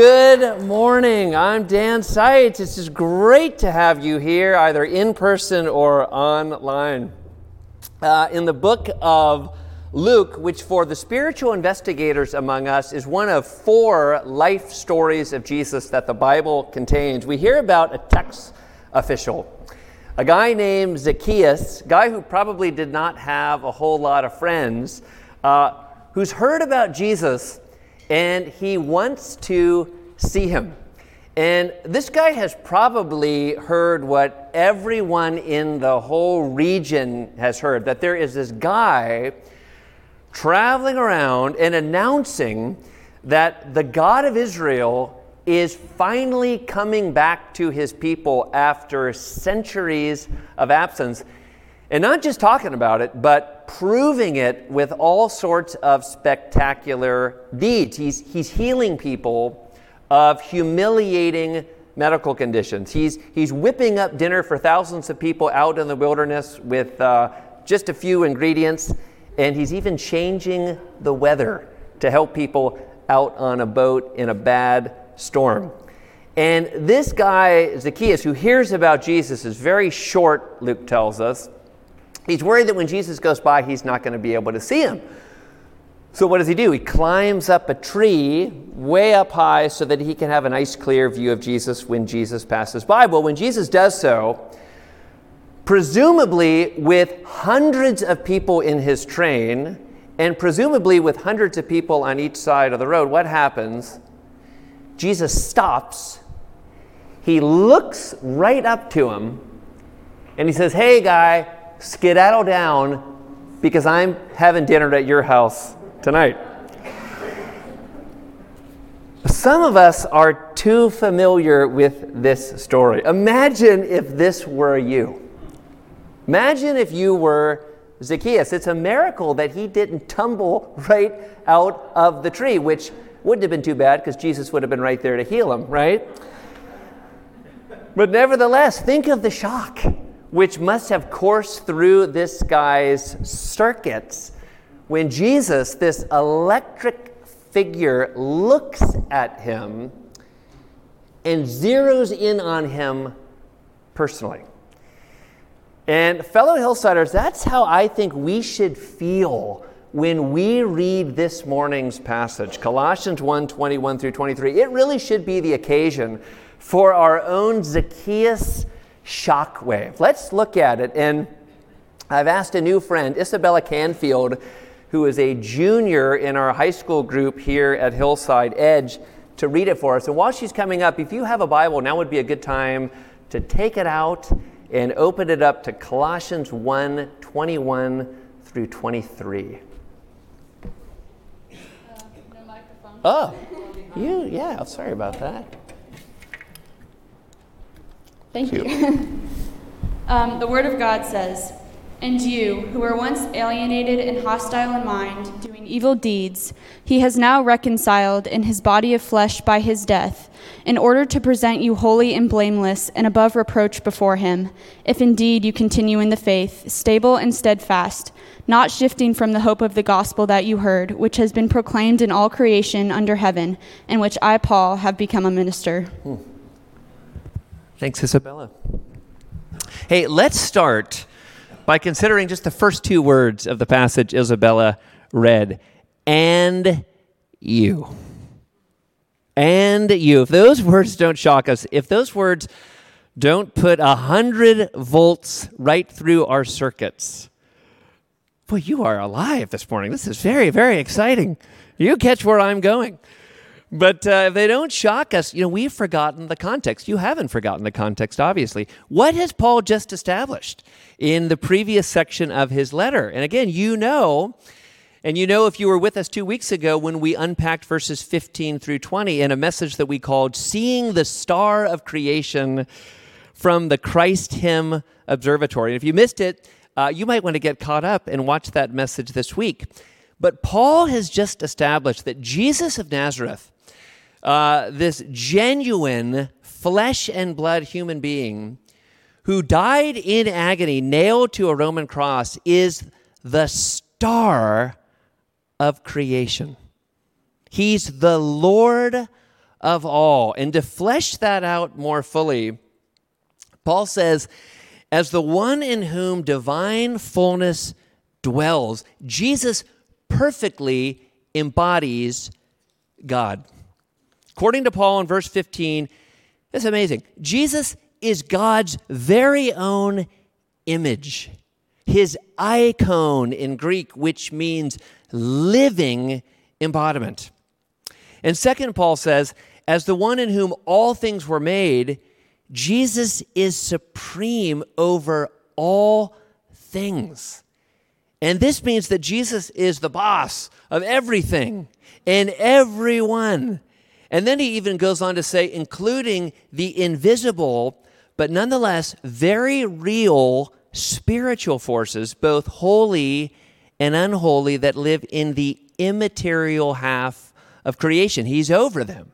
Good morning. I'm Dan Seitz. It's just great to have you here, either in person or online. Uh, in the book of Luke, which for the spiritual investigators among us is one of four life stories of Jesus that the Bible contains, we hear about a tax official, a guy named Zacchaeus, guy who probably did not have a whole lot of friends, uh, who's heard about Jesus and he wants to see him. And this guy has probably heard what everyone in the whole region has heard that there is this guy traveling around and announcing that the God of Israel is finally coming back to his people after centuries of absence. And not just talking about it, but proving it with all sorts of spectacular deeds. He's, he's healing people of humiliating medical conditions. He's, he's whipping up dinner for thousands of people out in the wilderness with uh, just a few ingredients. And he's even changing the weather to help people out on a boat in a bad storm. And this guy, Zacchaeus, who hears about Jesus, is very short, Luke tells us. He's worried that when Jesus goes by, he's not going to be able to see him. So, what does he do? He climbs up a tree way up high so that he can have a nice, clear view of Jesus when Jesus passes by. Well, when Jesus does so, presumably with hundreds of people in his train, and presumably with hundreds of people on each side of the road, what happens? Jesus stops, he looks right up to him, and he says, Hey, guy, skedaddle down because I'm having dinner at your house tonight. Some of us are too familiar with this story. Imagine if this were you. Imagine if you were Zacchaeus. It's a miracle that he didn't tumble right out of the tree, which wouldn't have been too bad because Jesus would have been right there to heal him, right? But nevertheless, think of the shock which must have coursed through this guy's circuits when Jesus, this electric figure, looks at him and zeroes in on him personally. And, fellow Hillsiders, that's how I think we should feel when we read this morning's passage, Colossians 1 21 through 23. It really should be the occasion for our own Zacchaeus shockwave. Let's look at it. And I've asked a new friend, Isabella Canfield, who is a junior in our high school group here at Hillside Edge, to read it for us. And while she's coming up, if you have a Bible, now would be a good time to take it out and open it up to Colossians 1 21 through 23. Uh, oh, you, yeah, sorry about that. Thank you. um, the Word of God says, And you, who were once alienated and hostile in mind, doing evil deeds, he has now reconciled in his body of flesh by his death, in order to present you holy and blameless and above reproach before him, if indeed you continue in the faith, stable and steadfast, not shifting from the hope of the gospel that you heard, which has been proclaimed in all creation under heaven, and which I, Paul, have become a minister. Hmm. Thanks, Isabella. Hey, let's start by considering just the first two words of the passage Isabella read and you. And you. If those words don't shock us, if those words don't put a hundred volts right through our circuits, boy, you are alive this morning. This is very, very exciting. You catch where I'm going. But uh, if they don't shock us, you know, we've forgotten the context. You haven't forgotten the context, obviously. What has Paul just established in the previous section of his letter? And again, you know, and you know if you were with us two weeks ago when we unpacked verses 15 through 20 in a message that we called Seeing the Star of Creation from the Christ Hymn Observatory. And if you missed it, uh, you might want to get caught up and watch that message this week. But Paul has just established that Jesus of Nazareth uh, this genuine flesh and blood human being who died in agony, nailed to a Roman cross, is the star of creation. He's the Lord of all. And to flesh that out more fully, Paul says, as the one in whom divine fullness dwells, Jesus perfectly embodies God. According to Paul in verse 15, it's amazing. Jesus is God's very own image, his icon in Greek, which means living embodiment. And second, Paul says, as the one in whom all things were made, Jesus is supreme over all things. And this means that Jesus is the boss of everything and everyone. And then he even goes on to say, including the invisible, but nonetheless very real spiritual forces, both holy and unholy, that live in the immaterial half of creation. He's over them.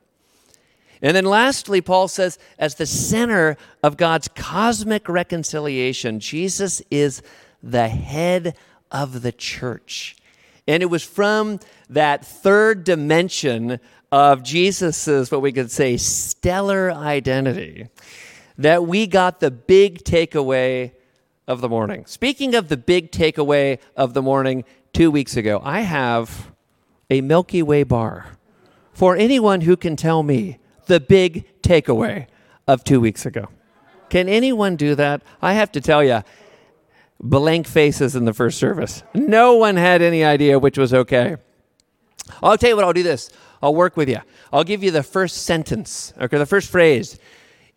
And then lastly, Paul says, as the center of God's cosmic reconciliation, Jesus is the head of the church. And it was from that third dimension of Jesus's, what we could say, stellar identity that we got the big takeaway of the morning. Speaking of the big takeaway of the morning, two weeks ago, I have a Milky Way bar for anyone who can tell me the big takeaway of two weeks ago. Can anyone do that? I have to tell you, blank faces in the first service. No one had any idea which was okay. I'll tell you what, I'll do this. I'll work with you. I'll give you the first sentence, okay, the first phrase.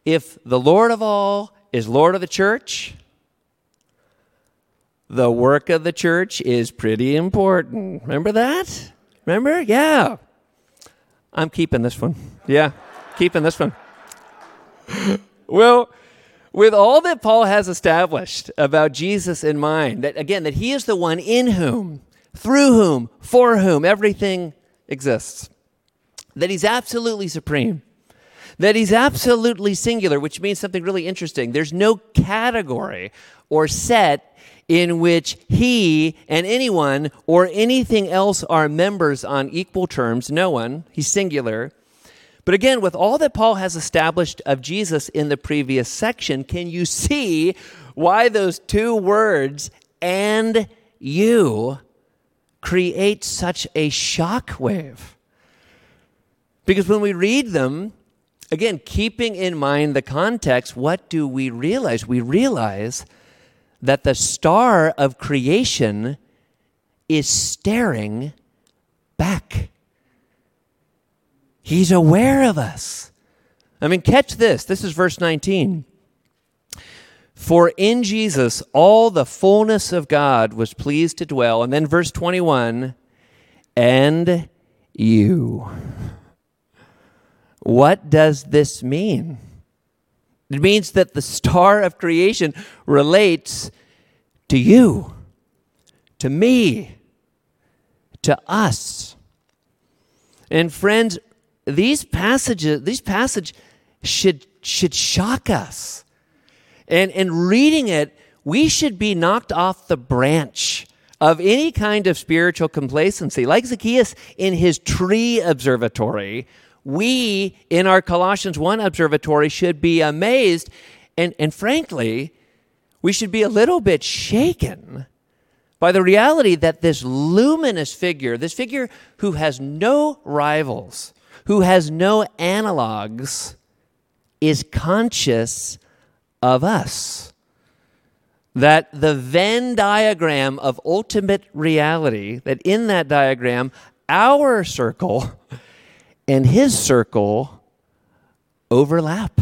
If the Lord of all is Lord of the church, the work of the church is pretty important. Remember that? Remember? Yeah. I'm keeping this one. Yeah, keeping this one. well, with all that Paul has established about Jesus in mind, that again, that he is the one in whom, through whom, for whom everything exists, that he's absolutely supreme, that he's absolutely singular, which means something really interesting. There's no category or set in which he and anyone or anything else are members on equal terms. No one. He's singular. But again, with all that Paul has established of Jesus in the previous section, can you see why those two words, and you, create such a shock wave? Because when we read them, again, keeping in mind the context, what do we realize? We realize that the star of creation is staring back. He's aware of us. I mean, catch this. This is verse 19. For in Jesus all the fullness of God was pleased to dwell. And then verse 21 and you. What does this mean? It means that the star of creation relates to you, to me, to us. And friends, these passages, these passage should should shock us. And in reading it, we should be knocked off the branch of any kind of spiritual complacency. Like Zacchaeus in his tree observatory, we in our Colossians 1 observatory should be amazed and, and frankly, we should be a little bit shaken by the reality that this luminous figure, this figure who has no rivals, who has no analogs, is conscious of us. That the Venn diagram of ultimate reality, that in that diagram, our circle and his circle overlap.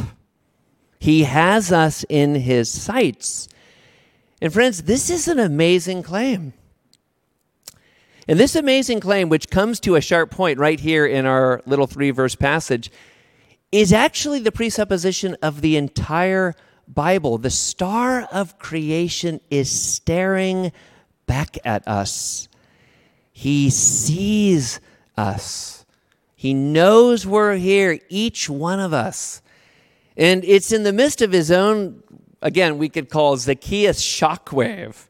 He has us in his sights. And friends, this is an amazing claim. And this amazing claim, which comes to a sharp point right here in our little three verse passage, is actually the presupposition of the entire Bible. The star of creation is staring back at us, He sees us, He knows we're here, each one of us. And it's in the midst of His own, again, we could call Zacchaeus shockwave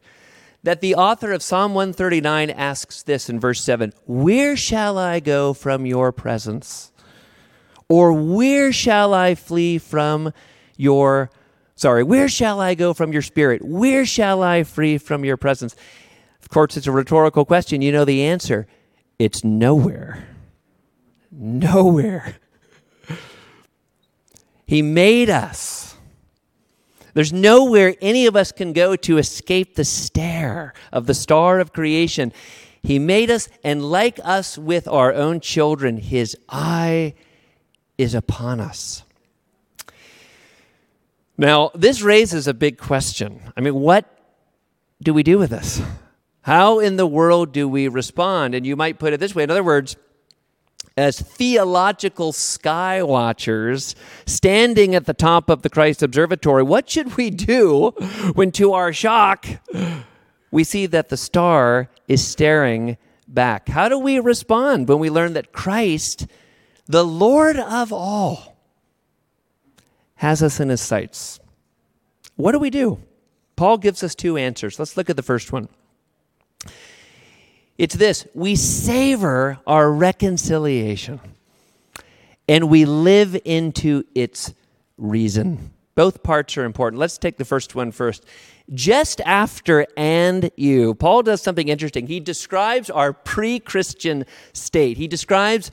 that the author of Psalm 139 asks this in verse 7 Where shall I go from your presence? Or where shall I flee from your sorry, where shall I go from your spirit? Where shall I flee from your presence? Of course, it's a rhetorical question. You know the answer. It's nowhere. Nowhere. He made us. There's nowhere any of us can go to escape the stare of the star of creation. He made us, and like us with our own children, His eye is upon us. Now, this raises a big question. I mean, what do we do with this? How in the world do we respond? And you might put it this way in other words, as theological sky watchers standing at the top of the Christ Observatory, what should we do when, to our shock, we see that the star is staring back? How do we respond when we learn that Christ, the Lord of all, has us in his sights? What do we do? Paul gives us two answers. Let's look at the first one. It's this we savor our reconciliation and we live into its reason. Both parts are important. Let's take the first one first. Just after and you, Paul does something interesting. He describes our pre Christian state. He describes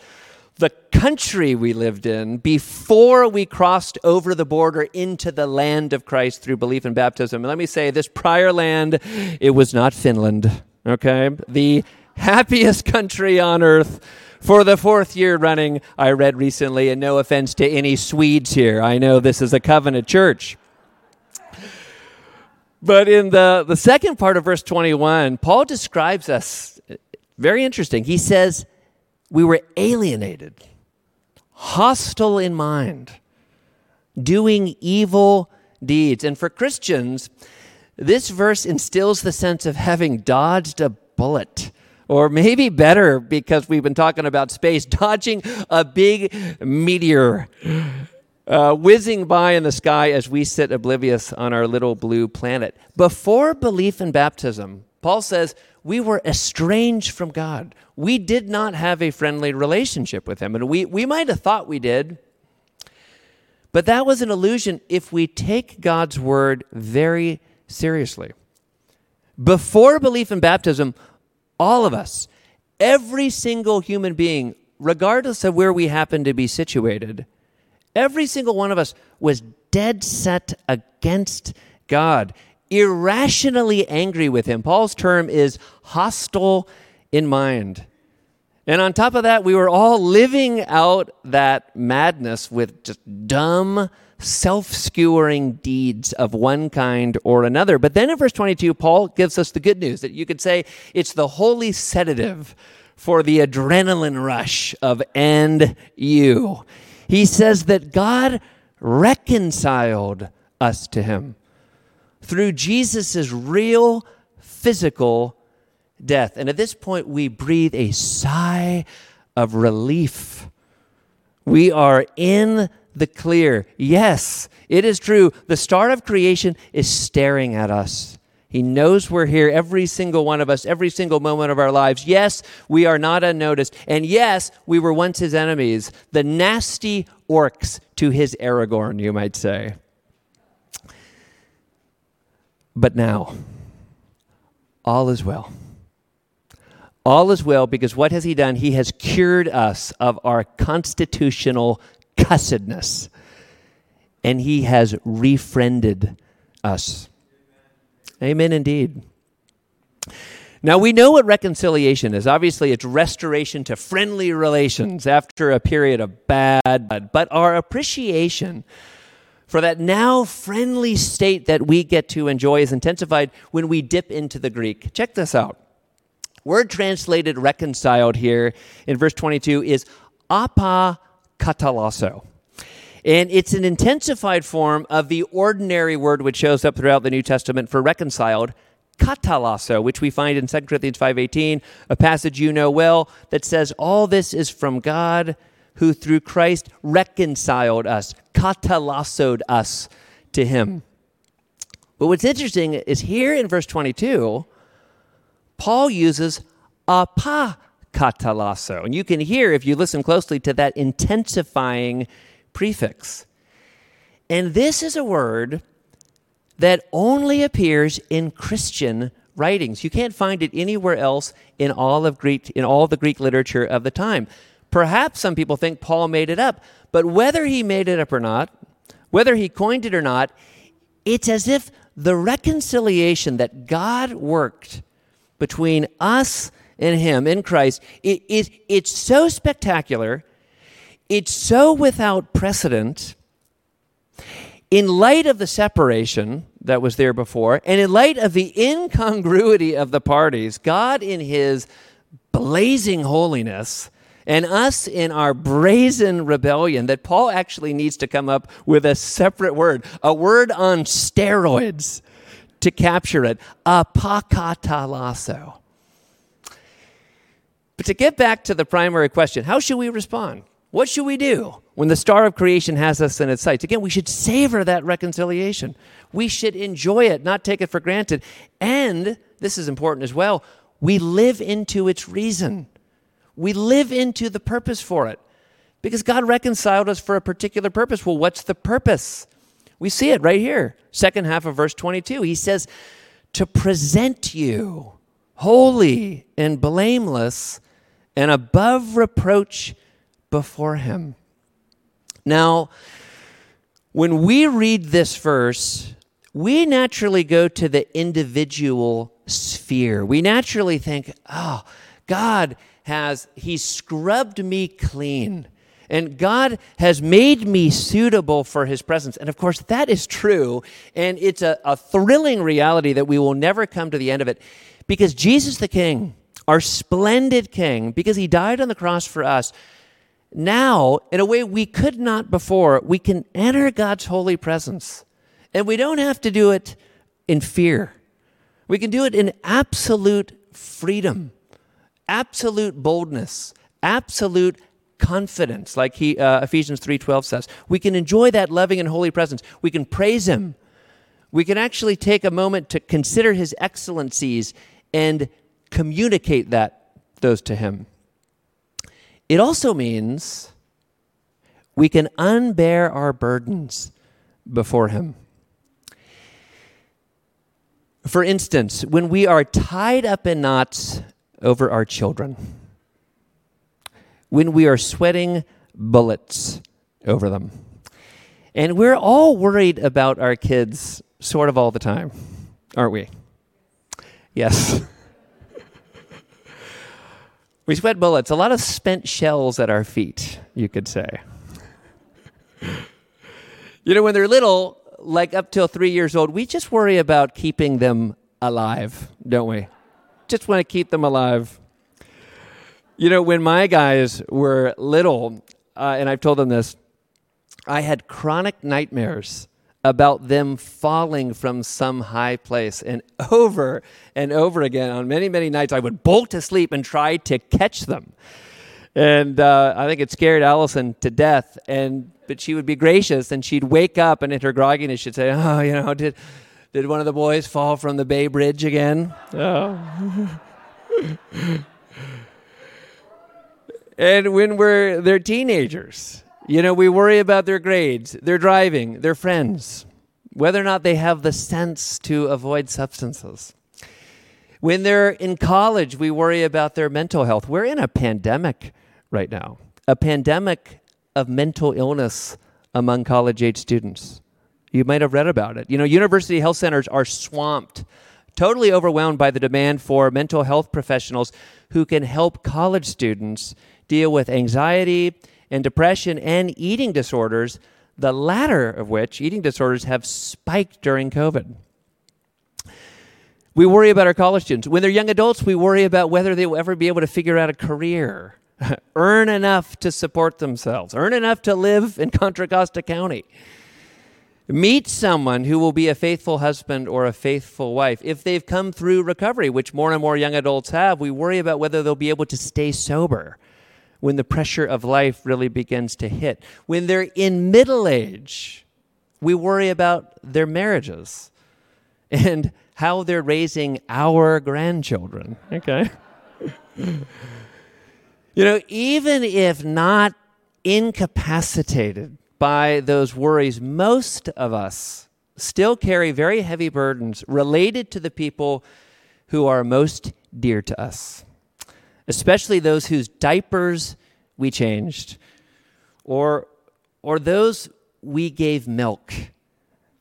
the country we lived in before we crossed over the border into the land of Christ through belief and baptism. And let me say, this prior land, it was not Finland okay? The happiest country on earth for the fourth year running, I read recently, and no offense to any Swedes here. I know this is a covenant church. But in the, the second part of verse 21, Paul describes us very interesting. He says, We were alienated, hostile in mind, doing evil deeds. And for Christians, this verse instills the sense of having dodged a bullet. Or maybe better, because we've been talking about space, dodging a big meteor uh, whizzing by in the sky as we sit oblivious on our little blue planet. Before belief in baptism, Paul says we were estranged from God. We did not have a friendly relationship with Him. And we, we might have thought we did, but that was an illusion if we take God's word very seriously. Before belief in baptism, all of us, every single human being, regardless of where we happen to be situated, every single one of us was dead set against God, irrationally angry with Him. Paul's term is hostile in mind. And on top of that, we were all living out that madness with just dumb, self skewering deeds of one kind or another. But then in verse 22, Paul gives us the good news that you could say it's the holy sedative for the adrenaline rush of and you. He says that God reconciled us to him through Jesus' real physical death. And at this point, we breathe a sigh of relief. We are in the clear. Yes, it is true. The start of creation is staring at us. He knows we're here, every single one of us, every single moment of our lives. Yes, we are not unnoticed. And yes, we were once his enemies, the nasty orcs to his Aragorn, you might say. But now, all is well. All is well because what has he done? He has cured us of our constitutional cussedness. And he has refriended us. Amen, indeed. Now, we know what reconciliation is. Obviously, it's restoration to friendly relations after a period of bad, but our appreciation for that now friendly state that we get to enjoy is intensified when we dip into the Greek. Check this out. Word translated reconciled here in verse 22 is apa katalasso. And it's an intensified form of the ordinary word which shows up throughout the New Testament for reconciled, katalasso, which we find in 2 Corinthians 5:18, a passage you know well that says all this is from God who through Christ reconciled us, katalassoed us to him. But what's interesting is here in verse 22, Paul uses apa katalasso. And you can hear, if you listen closely, to that intensifying prefix. And this is a word that only appears in Christian writings. You can't find it anywhere else in all of Greek in all the Greek literature of the time. Perhaps some people think Paul made it up, but whether he made it up or not, whether he coined it or not, it's as if the reconciliation that God worked between us and him in Christ, it, it, it's so spectacular, it's so without precedent. In light of the separation that was there before, and in light of the incongruity of the parties, God, in his blazing holiness, and us in our brazen rebellion that Paul actually needs to come up with a separate word, a word on steroids to capture it, apokatalasso. But to get back to the primary question, how should we respond? What should we do when the star of creation has us in its sights? Again, we should savor that reconciliation. We should enjoy it, not take it for granted. And this is important as well, we live into its reason. We live into the purpose for it because God reconciled us for a particular purpose. Well, what's the purpose? We see it right here, second half of verse 22. He says, To present you holy and blameless and above reproach before Him. Now, when we read this verse, we naturally go to the individual sphere. We naturally think, oh, God has, He scrubbed me clean. And God has made me suitable for His presence. And of course, that is true. And it's a, a thrilling reality that we will never come to the end of it. Because Jesus the King, our splendid King, because He died on the cross for us, now, in a way we could not before, we can enter God's holy presence. And we don't have to do it in fear. We can do it in absolute freedom absolute boldness, absolute confidence, like he, uh, Ephesians 3:12 says. We can enjoy that loving and holy presence. We can praise him. We can actually take a moment to consider his excellencies and communicate that those to him. It also means we can unbear our burdens before him. For instance, when we are tied up in knots over our children, when we are sweating bullets over them. And we're all worried about our kids sort of all the time, aren't we? Yes. we sweat bullets, a lot of spent shells at our feet, you could say. you know, when they're little, like up till three years old, we just worry about keeping them alive, don't we? just want to keep them alive. You know, when my guys were little, uh, and I've told them this, I had chronic nightmares about them falling from some high place. And over and over again, on many, many nights, I would bolt to sleep and try to catch them. And uh, I think it scared Allison to death. And but she would be gracious, and she'd wake up, and in her grogginess, she'd say, "Oh, you know, did did one of the boys fall from the Bay Bridge again? Oh. and when we're they're teenagers, you know, we worry about their grades, their driving, their friends, whether or not they have the sense to avoid substances. When they're in college, we worry about their mental health. We're in a pandemic right now, a pandemic of mental illness among college age students. You might have read about it. You know, university health centers are swamped, totally overwhelmed by the demand for mental health professionals who can help college students deal with anxiety and depression and eating disorders, the latter of which, eating disorders, have spiked during COVID. We worry about our college students. When they're young adults, we worry about whether they will ever be able to figure out a career, earn enough to support themselves, earn enough to live in Contra Costa County meet someone who will be a faithful husband or a faithful wife. If they've come through recovery, which more and more young adults have, we worry about whether they'll be able to stay sober when the pressure of life really begins to hit. When they're in middle age, we worry about their marriages and how they're raising our grandchildren. Okay? You know, even if not incapacitated by those worries, most of us still carry very heavy burdens related to the people who are most dear to us, especially those whose diapers we changed, or, or those we gave milk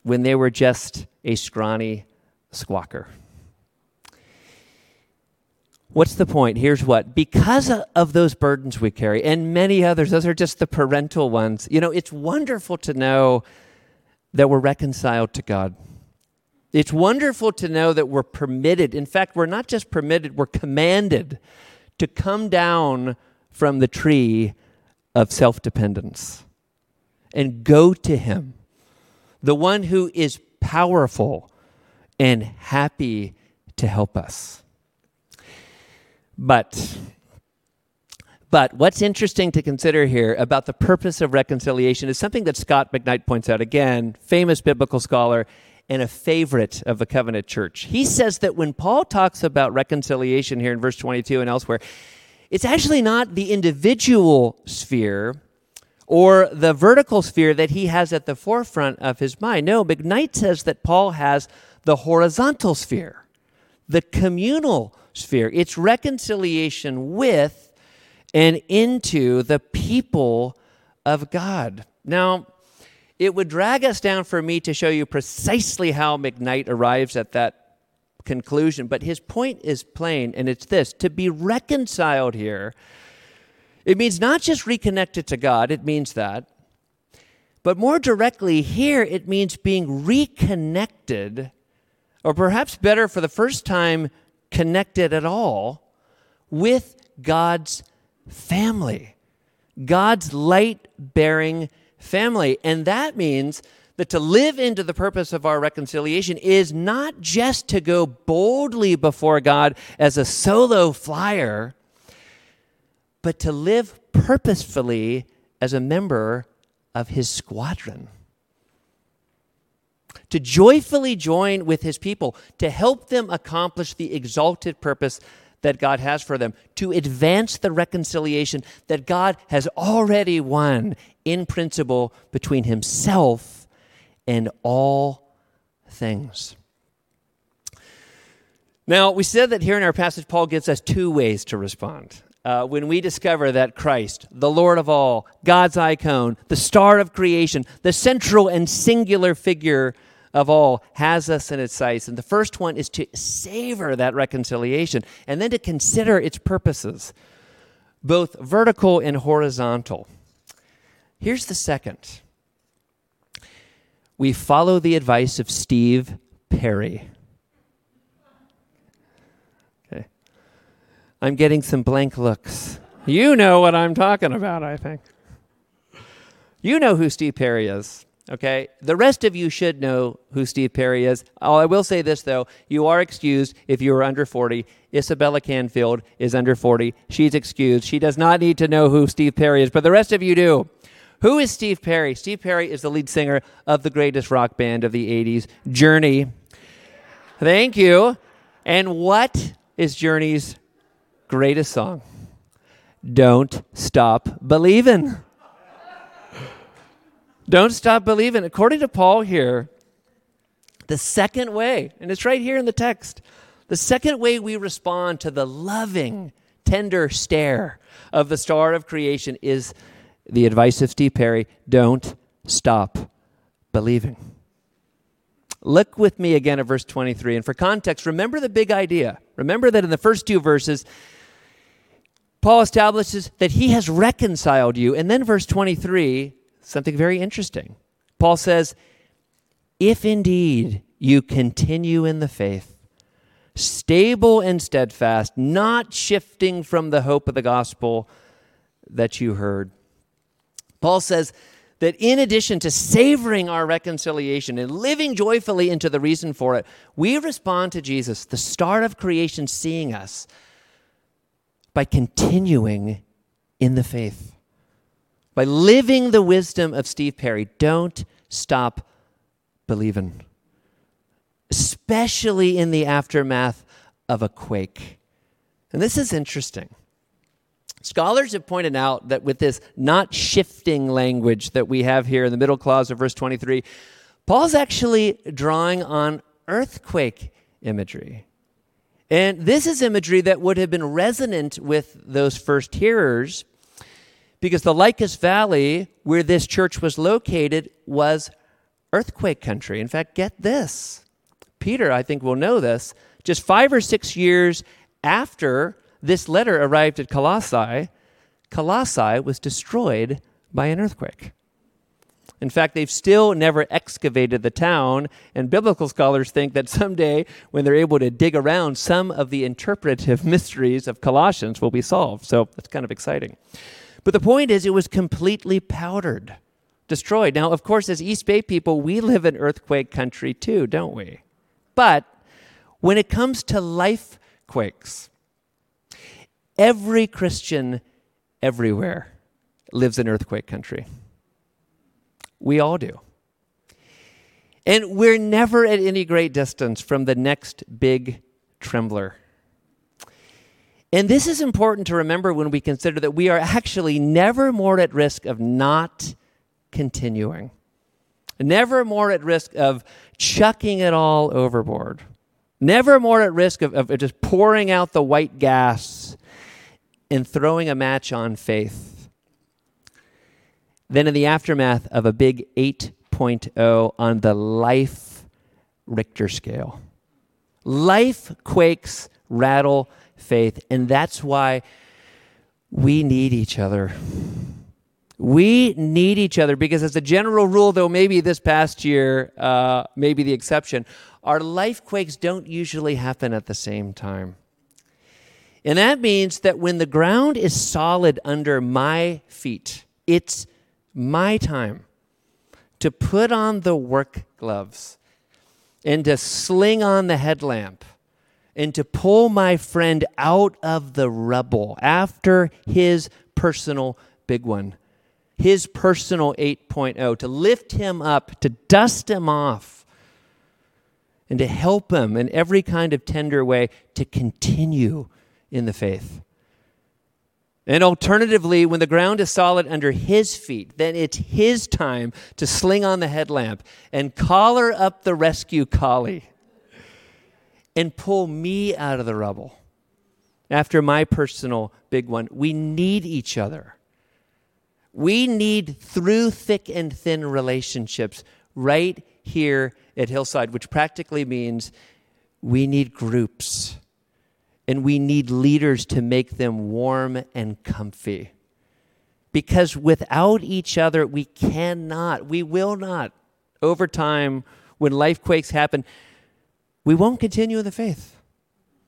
when they were just a scrawny squawker. What's the point? Here's what. Because of those burdens we carry, and many others, those are just the parental ones, you know, it's wonderful to know that we're reconciled to God. It's wonderful to know that we're permitted, in fact, we're not just permitted, we're commanded to come down from the tree of self dependence and go to Him, the one who is powerful and happy to help us. But but what's interesting to consider here about the purpose of reconciliation is something that Scot McKnight points out again, famous biblical scholar and a favorite of the covenant church. He says that when Paul talks about reconciliation here in verse 22 and elsewhere, it's actually not the individual sphere or the vertical sphere that he has at the forefront of his mind. No, McKnight says that Paul has the horizontal sphere, the communal sphere. It's reconciliation with and into the people of God. Now, it would drag us down for me to show you precisely how McKnight arrives at that conclusion, but his point is plain, and it's this. To be reconciled here, it means not just reconnected to God, it means that, but more directly, here it means being reconnected, or perhaps better, for the first time, connected at all with God's family, God's light bearing family. And that means that to live into the purpose of our reconciliation is not just to go boldly before God as a solo flyer, but to live purposefully as a member of his squadron to joyfully join with his people, to help them accomplish the exalted purpose that God has for them, to advance the reconciliation that God has already won in principle between himself and all things. Now, we said that here in our passage, Paul gives us two ways to respond. Uh, when we discover that Christ, the Lord of all, God's icon, the star of creation, the central and singular figure of all has us in its sights. And the first one is to savor that reconciliation and then to consider its purposes, both vertical and horizontal. Here's the second we follow the advice of Steve Perry. Okay. I'm getting some blank looks. You know what I'm talking about, I think. You know who Steve Perry is. Okay? The rest of you should know who Steve Perry is. Oh, I will say this, though. You are excused if you are under 40. Isabella Canfield is under 40. She's excused. She does not need to know who Steve Perry is, but the rest of you do. Who is Steve Perry? Steve Perry is the lead singer of the greatest rock band of the 80s, Journey. Thank you. And what is Journey's greatest song? Don't Stop Believing. Don't stop believing. According to Paul here, the second way, and it's right here in the text, the second way we respond to the loving, tender stare of the star of creation is the advice of Steve Perry don't stop believing. Look with me again at verse 23. And for context, remember the big idea. Remember that in the first two verses, Paul establishes that he has reconciled you. And then verse 23 something very interesting. Paul says, If indeed you continue in the faith, stable and steadfast, not shifting from the hope of the gospel that you heard. Paul says that in addition to savoring our reconciliation and living joyfully into the reason for it, we respond to Jesus, the start of creation, seeing us by continuing in the faith by living the wisdom of Steve Perry. Don't stop believing, especially in the aftermath of a quake. And this is interesting. Scholars have pointed out that with this not shifting language that we have here in the middle clause of verse 23, Paul's actually drawing on earthquake imagery. And this is imagery that would have been resonant with those first hearers because the Lycus Valley, where this church was located, was earthquake country. In fact, get this. Peter, I think, will know this. Just five or six years after this letter arrived at Colossae, Colossae was destroyed by an earthquake. In fact, they've still never excavated the town, and biblical scholars think that someday, when they're able to dig around, some of the interpretive mysteries of Colossians will be solved. So that's kind of exciting. But the point is, it was completely powdered, destroyed. Now, of course, as East Bay people, we live in earthquake country too, don't we? But when it comes to life quakes, Every Christian everywhere lives in earthquake country. We all do. And we're never at any great distance from the next big trembler. And this is important to remember when we consider that we are actually never more at risk of not continuing, never more at risk of chucking it all overboard, never more at risk of, of just pouring out the white gas and throwing a match on faith. Then, in the aftermath of a big 8.0 on the life Richter scale, life quakes rattle faith. And that's why we need each other. We need each other because, as a general rule, though maybe this past year, uh, maybe the exception, our life quakes don't usually happen at the same time. And that means that when the ground is solid under my feet, it's my time to put on the work gloves and to sling on the headlamp and to pull my friend out of the rubble after his personal big one, his personal 8.0, to lift him up, to dust him off, and to help him in every kind of tender way to continue in the faith. And alternatively, when the ground is solid under his feet, then it's his time to sling on the headlamp and collar up the rescue collie and pull me out of the rubble. After my personal big one, we need each other. We need through thick and thin relationships right here at Hillside, which practically means we need groups and we need leaders to make them warm and comfy. Because without each other, we cannot, we will not, over time, when life quakes happen, we won't continue in the faith.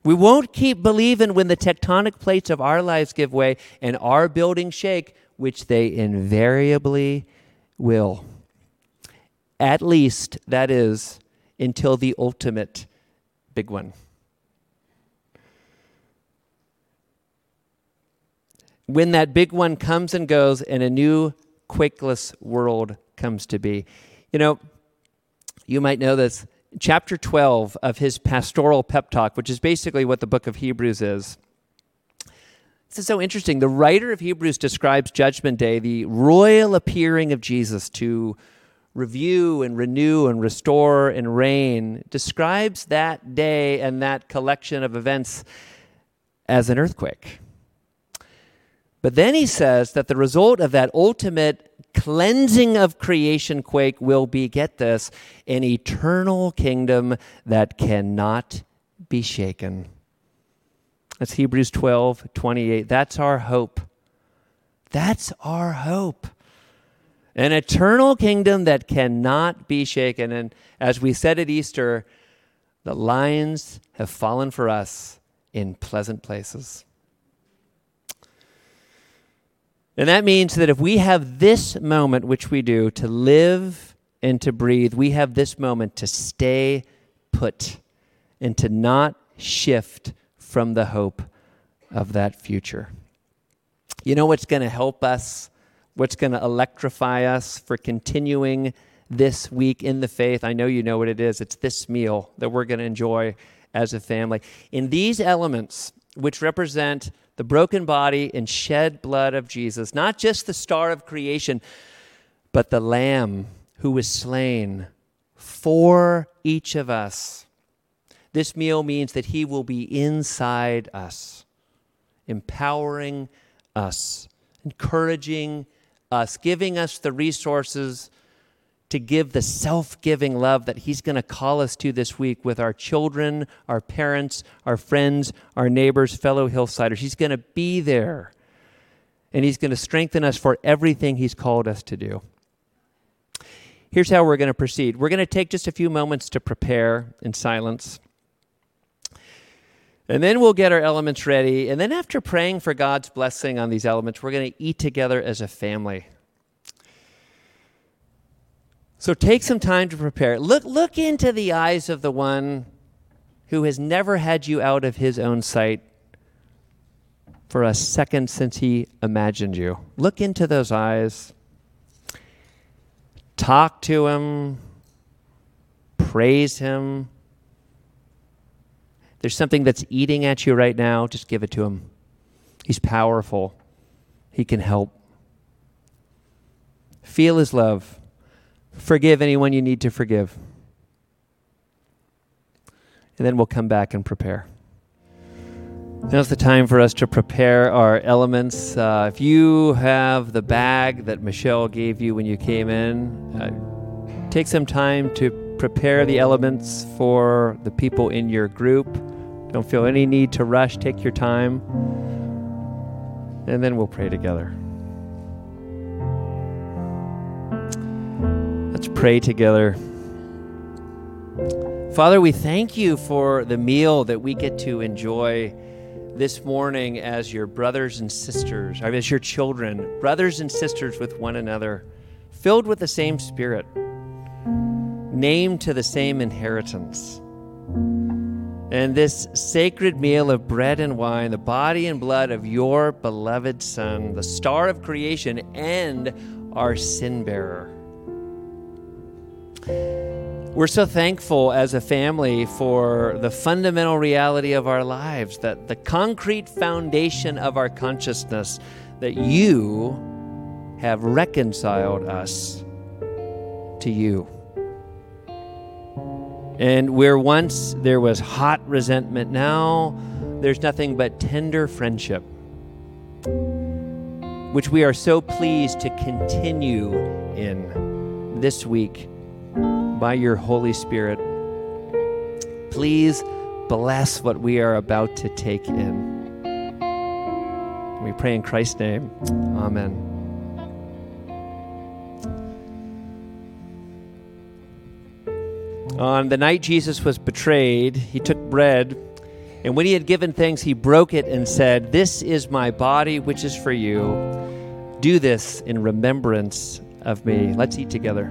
We won't keep believing when the tectonic plates of our lives give way and our buildings shake, which they invariably will. At least, that is, until the ultimate big one. when that big one comes and goes and a new quakeless world comes to be. You know, you might know this. Chapter 12 of his pastoral pep talk, which is basically what the book of Hebrews is. This is so interesting. The writer of Hebrews describes Judgment Day, the royal appearing of Jesus to review and renew and restore and reign, describes that day and that collection of events as an earthquake. But then he says that the result of that ultimate cleansing of creation quake will be, get this, an eternal kingdom that cannot be shaken. That's Hebrews 12, 28. That's our hope. That's our hope. An eternal kingdom that cannot be shaken. And as we said at Easter, the lines have fallen for us in pleasant places. And that means that if we have this moment, which we do, to live and to breathe, we have this moment to stay put and to not shift from the hope of that future. You know what's going to help us? What's going to electrify us for continuing this week in the faith? I know you know what it is. It's this meal that we're going to enjoy as a family. In these elements, which represent the broken body and shed blood of Jesus, not just the star of creation, but the Lamb who was slain for each of us. This meal means that He will be inside us, empowering us, encouraging us, giving us the resources to give the self giving love that He's going to call us to this week with our children, our parents, our friends, our neighbors, fellow Hillsiders. He's going to be there and He's going to strengthen us for everything He's called us to do. Here's how we're going to proceed we're going to take just a few moments to prepare in silence. And then we'll get our elements ready. And then, after praying for God's blessing on these elements, we're going to eat together as a family. So take some time to prepare. Look, look into the eyes of the one who has never had you out of his own sight for a second since he imagined you. Look into those eyes. Talk to him. Praise him. There's something that's eating at you right now, just give it to him. He's powerful, he can help. Feel his love. Forgive anyone you need to forgive. And then we'll come back and prepare. Now's the time for us to prepare our elements. Uh, if you have the bag that Michelle gave you when you came in, uh, take some time to prepare the elements for the people in your group. Don't feel any need to rush. Take your time. And then we'll pray together. Let's pray together. Father, we thank you for the meal that we get to enjoy this morning as your brothers and sisters, or as your children, brothers and sisters with one another, filled with the same spirit, named to the same inheritance. And this sacred meal of bread and wine, the body and blood of your beloved Son, the star of creation and our sin bearer. We're so thankful as a family for the fundamental reality of our lives, that the concrete foundation of our consciousness, that you have reconciled us to you. And where once there was hot resentment, now there's nothing but tender friendship, which we are so pleased to continue in this week by your Holy Spirit. Please bless what we are about to take in. We pray in Christ's name. Amen. On the night Jesus was betrayed, he took bread, and when he had given thanks, he broke it and said, This is my body, which is for you. Do this in remembrance of me. Let's eat together.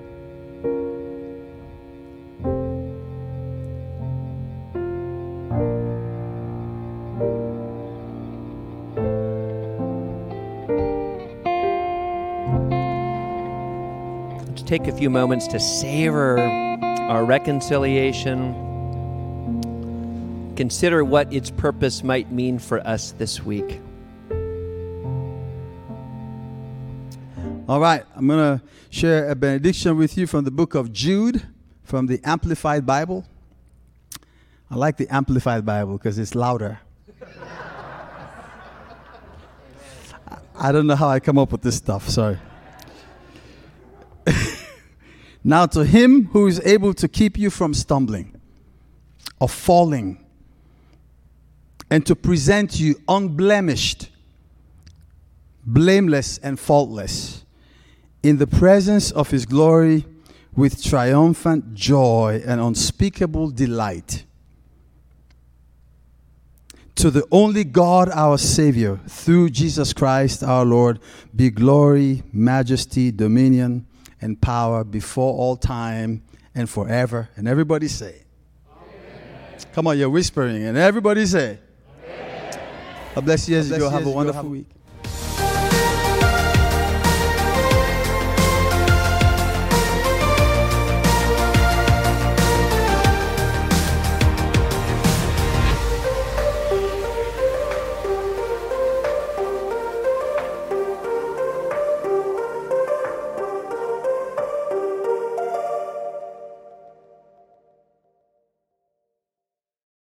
Take a few moments to savor our reconciliation, consider what its purpose might mean for us this week. All right, I'm going to share a benediction with you from the book of Jude from the Amplified Bible. I like the Amplified Bible because it's louder. I don't know how I come up with this stuff, sorry. Now, to him who is able to keep you from stumbling or falling, and to present you unblemished, blameless, and faultless in the presence of his glory with triumphant joy and unspeakable delight. To the only God, our Savior, through Jesus Christ our Lord, be glory, majesty, dominion, and power before all time and forever. And everybody say, Amen. Come on, you're whispering, and everybody say, Amen. God bless you as you go. Have a wonderful week.